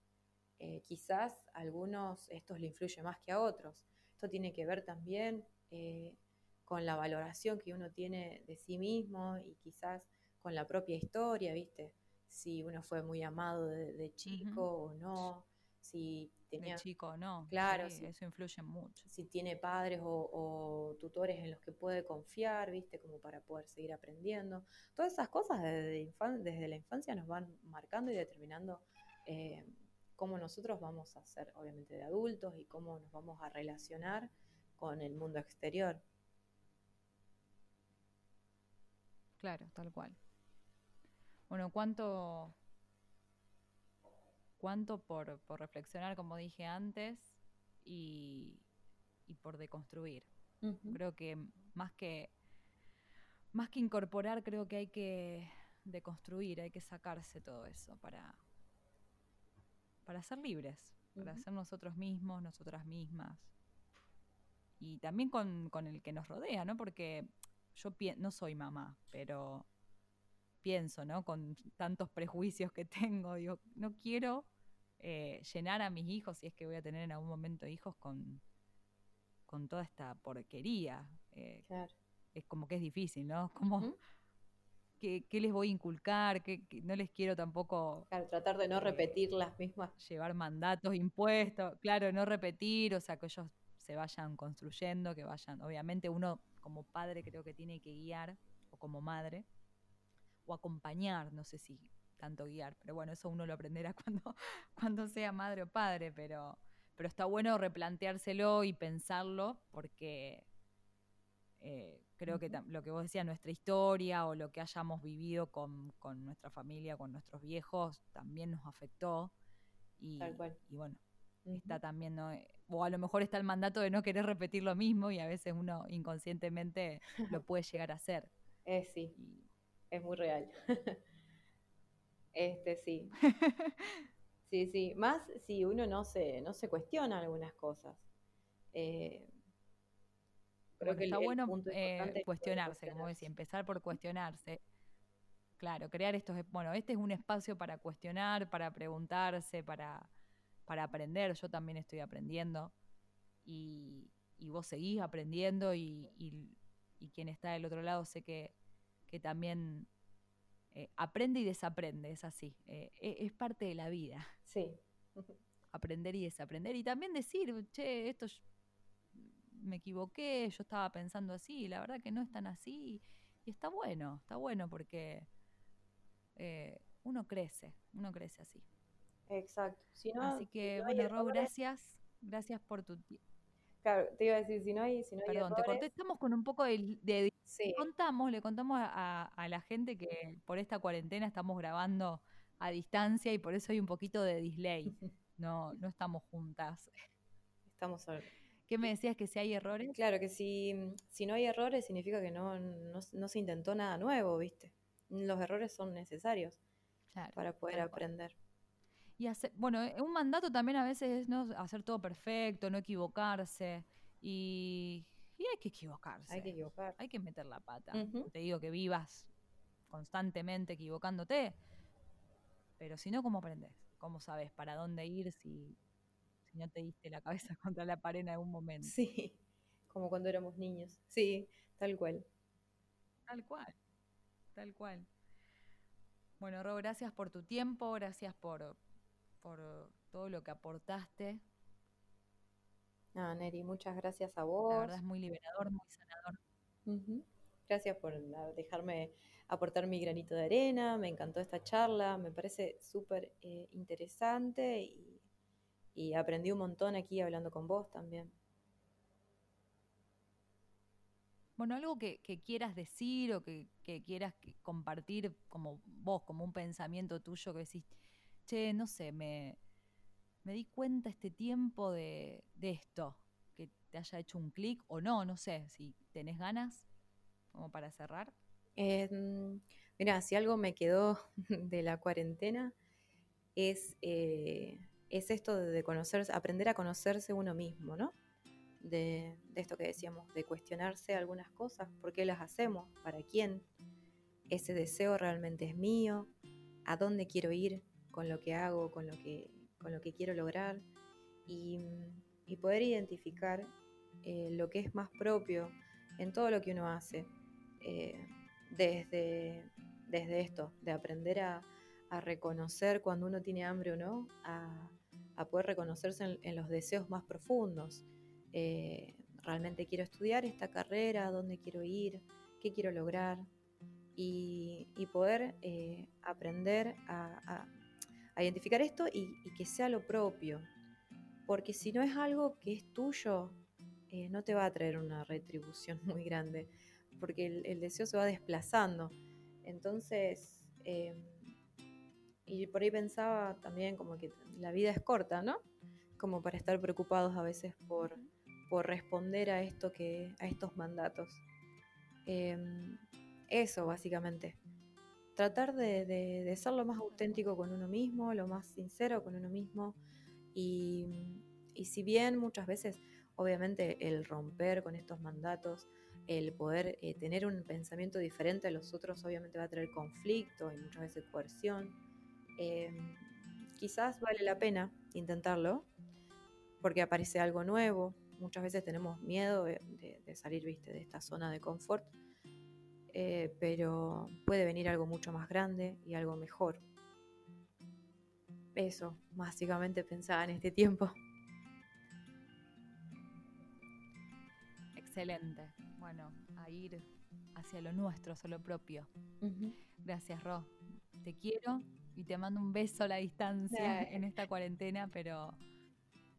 Eh, quizás a algunos estos le influye más que a otros. Esto tiene que ver también eh, con la valoración que uno tiene de sí mismo y quizás con la propia historia, ¿viste? Si uno fue muy amado de, chico o no, si tenía... De chico no, claro, eso influye mucho. Si tiene padres o, tutores en los que puede confiar, ¿viste? Como para poder seguir aprendiendo. Todas esas cosas desde, desde la infancia nos van marcando y determinando... Eh, cómo nosotros vamos a ser, obviamente, de adultos y cómo nos vamos a relacionar con el mundo exterior. Claro, tal cual. Bueno, ¿cuánto, cuánto por, reflexionar, como dije antes, y, por deconstruir? Creo que más que más que incorporar, creo que hay que deconstruir, hay que sacarse todo eso para, para ser libres, para ser nosotros mismos, nosotras mismas. Y también con, el que nos rodea, ¿no? Porque yo no soy mamá, pero pienso, ¿no? Con tantos prejuicios que <laughs> tengo, digo, no quiero eh, llenar a mis hijos, si es que voy a tener en algún momento hijos, con, con toda esta porquería. Eh, claro. Es como que es difícil, ¿no? <laughs> Como, qué, les voy a inculcar, que, no les quiero tampoco... Claro, tratar de no eh, repetir las mismas. Llevar mandatos, impuestos, claro, no repetir, o sea, que ellos se vayan construyendo, que vayan, obviamente uno como padre creo que tiene que guiar, o como madre, o acompañar, no sé si tanto guiar, pero bueno, eso uno lo aprenderá <laughs> cuando, cuando sea madre o padre, pero, pero está bueno replanteárselo y pensarlo porque eh, creo que lo que vos decías, nuestra historia o lo que hayamos vivido con, nuestra familia, con nuestros viejos, también nos afectó. Y, y bueno, está también, eh, o a lo mejor está el mandato de no querer repetir lo mismo y a veces uno inconscientemente lo <laughs> puede llegar a hacer. Eh, sí, es muy real. <laughs> este sí. <laughs> sí, sí, más si uno no se, no se cuestiona algunas cosas. Eh, Creo que está bueno eh, cuestionarse, como decía, empezar por cuestionarse. Claro, crear estos, bueno, este es un espacio para cuestionar, para preguntarse, para, para aprender. Yo también estoy aprendiendo y, vos seguís aprendiendo y, quien está del otro lado sé que, también eh, aprende y desaprende, es así, eh, e, es parte de la vida. Sí. <laughs> Aprender y desaprender y también decir, che, esto me equivoqué, yo estaba pensando así, la verdad que no es tan así. Y está bueno, está bueno porque eh, uno crece, uno crece así. Exacto. así que, bueno, Ro, gracias. Gracias por tu tiempo. Claro, te iba a decir, si no hay, si no Perdón, te contestamos con un poco de... de sí. contamos, le contamos a, a, la gente que por esta cuarentena estamos grabando a distancia y por eso hay un poquito de delay. No, no estamos juntas. Estamos ¿Qué me decías que si hay errores? Claro, que si, si no hay errores significa que no, no, se intentó nada nuevo, ¿viste? Los errores son necesarios para poder aprender. Y hacer, bueno, eh, un mandato también a veces es no hacer todo perfecto, no equivocarse. Y, hay que equivocarse. Hay que equivocar. Hay que meter la pata. Te digo que vivas constantemente equivocándote. Pero si no, ¿cómo aprendes? ¿Cómo sabes para dónde ir si no te diste la cabeza <laughs> contra la pared en algún momento. Sí, como cuando éramos niños. Sí, tal cual. Tal cual, tal cual. Bueno, Ro, gracias por tu tiempo, gracias por, por todo lo que aportaste. Ah, Neri, muchas gracias a vos. La verdad es muy liberador, muy sanador. Gracias por dejarme aportar mi granito de arena, me encantó esta charla, me parece súper eh, interesante y y aprendí un montón aquí hablando con vos también. Bueno, algo que, quieras decir o que, quieras compartir como vos, como un pensamiento tuyo que decís, che, no sé, me, me di cuenta este tiempo de, esto, que te haya hecho un clic o no, no sé, si tenés ganas, como para cerrar. Eh, mira, si algo me quedó <laughs> de la cuarentena es, eh, es esto de aprender a conocerse uno mismo, ¿no? De, de, esto que decíamos, de cuestionarse algunas cosas, por qué las hacemos, para quién, ese deseo realmente es mío, a dónde quiero ir con lo que hago, con lo que con lo que quiero lograr y, poder identificar eh, lo que es más propio en todo lo que uno hace, eh, desde, desde esto, de aprender a, reconocer cuando uno tiene hambre o no, a, poder reconocerse en, los deseos más profundos. Eh, realmente quiero estudiar esta carrera, dónde quiero ir, qué quiero lograr y, poder aprender a, a identificar esto y, que sea lo propio. Porque si no es algo que es tuyo, eh, no te va a traer una retribución <laughs> muy grande, porque el, deseo se va desplazando. Entonces, em, y por ahí pensaba también como que la vida es corta, ¿no? Como para estar preocupados a veces por, por responder a esto que, a estos mandatos. Em, eso, básicamente tratar de, ser lo más auténtico con uno mismo, lo más sincero con uno mismo. Y, si bien muchas veces, obviamente, el romper con estos mandatos, el poder eh, tener un pensamiento diferente a los otros, obviamente va a traer conflicto y muchas veces coerción. Eh, quizás vale la pena intentarlo, porque aparece algo nuevo. Muchas veces tenemos miedo de, de salir, viste, de esta zona de confort eh, pero puede venir algo mucho más grande y algo mejor. Eso, básicamente pensaba en este tiempo. Excelente. Bueno, a ir hacia lo nuestro, hacia lo propio. Gracias, Ro. Te quiero y te mando un beso a la distancia en esta cuarentena, pero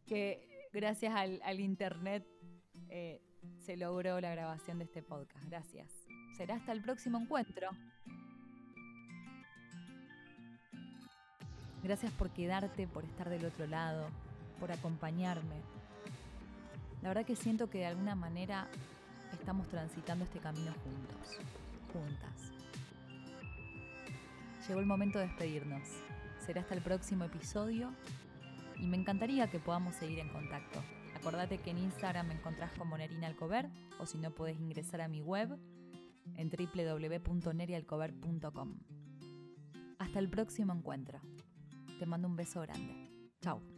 que gracias al, internet eh, se logró la grabación de este podcast. Gracias. Será hasta el próximo encuentro. Gracias por quedarte, por estar del otro lado, por acompañarme. La verdad que siento que de alguna manera estamos transitando este camino juntos, juntas. Llegó el momento de despedirnos. Será hasta el próximo episodio y me encantaría que podamos seguir en contacto. Acordate que en Instagram me encontrás como Nerina Alcover o si no puedes ingresar a mi web en www.nerialcover.com. Hasta el próximo encuentro. Te mando un beso grande. Chao.